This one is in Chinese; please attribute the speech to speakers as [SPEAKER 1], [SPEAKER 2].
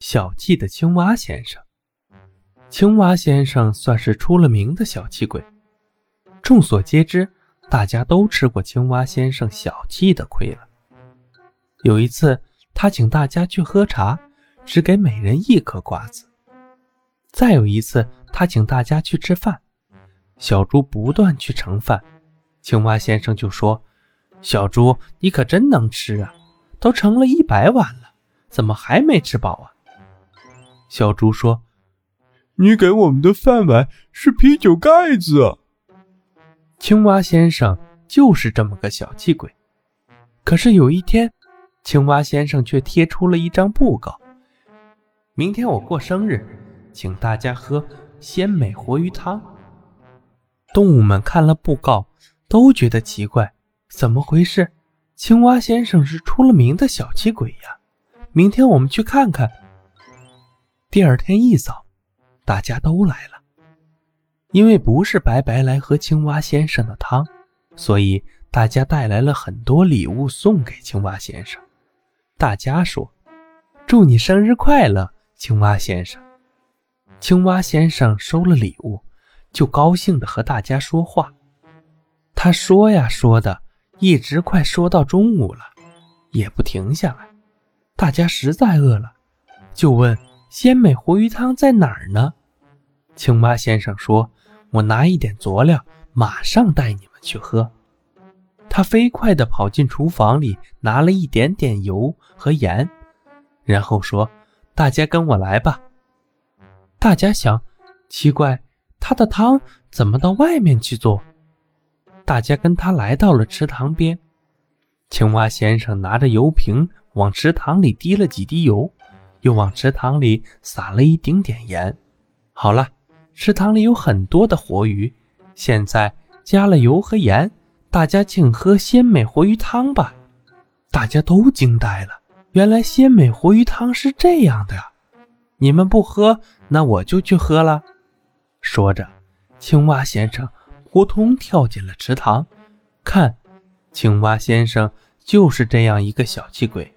[SPEAKER 1] 小气的青蛙先生。青蛙先生算是出了名的小气鬼，众所皆知，大家都吃过青蛙先生小气的亏了。有一次，他请大家去喝茶，只给每人一颗瓜子。再有一次，他请大家去吃饭，小猪不断去盛饭，青蛙先生就说：“小猪，你可真能吃啊，都盛了一百碗了，怎么还没吃饱啊？”小猪说。
[SPEAKER 2] 你给我们的饭碗是啤酒盖子。
[SPEAKER 1] 青蛙先生就是这么个小气鬼。可是有一天，青蛙先生却贴出了一张布告：明天我过生日，请大家喝鲜美活鱼汤。动物们看了布告，都觉得奇怪，怎么回事？青蛙先生是出了名的小气鬼呀！明天我们去看看。第二天一早。大家都来了，因为不是白白来喝青蛙先生的汤，所以大家带来了很多礼物送给青蛙先生。大家说：“祝你生日快乐，青蛙先生。”青蛙先生收了礼物，就高兴地和大家说话。他说呀说的，一直快说到中午了，也不停下来。大家实在饿了，就问。鲜美活鱼汤在哪儿呢？青蛙先生说：“我拿一点佐料，马上带你们去喝。”他飞快地跑进厨房里，拿了一点点油和盐，然后说：“大家跟我来吧。”大家想，奇怪，他的汤怎么到外面去做？大家跟他来到了池塘边。青蛙先生拿着油瓶往池塘里滴了几滴油。又往池塘里撒了一丁点盐。好了，池塘里有很多的活鱼。现在加了油和盐，大家请喝鲜美活鱼汤吧。大家都惊呆了，原来鲜美活鱼汤是这样的。你们不喝，那我就去喝了。说着，青蛙先生扑通跳进了池塘。看，青蛙先生就是这样一个小气鬼。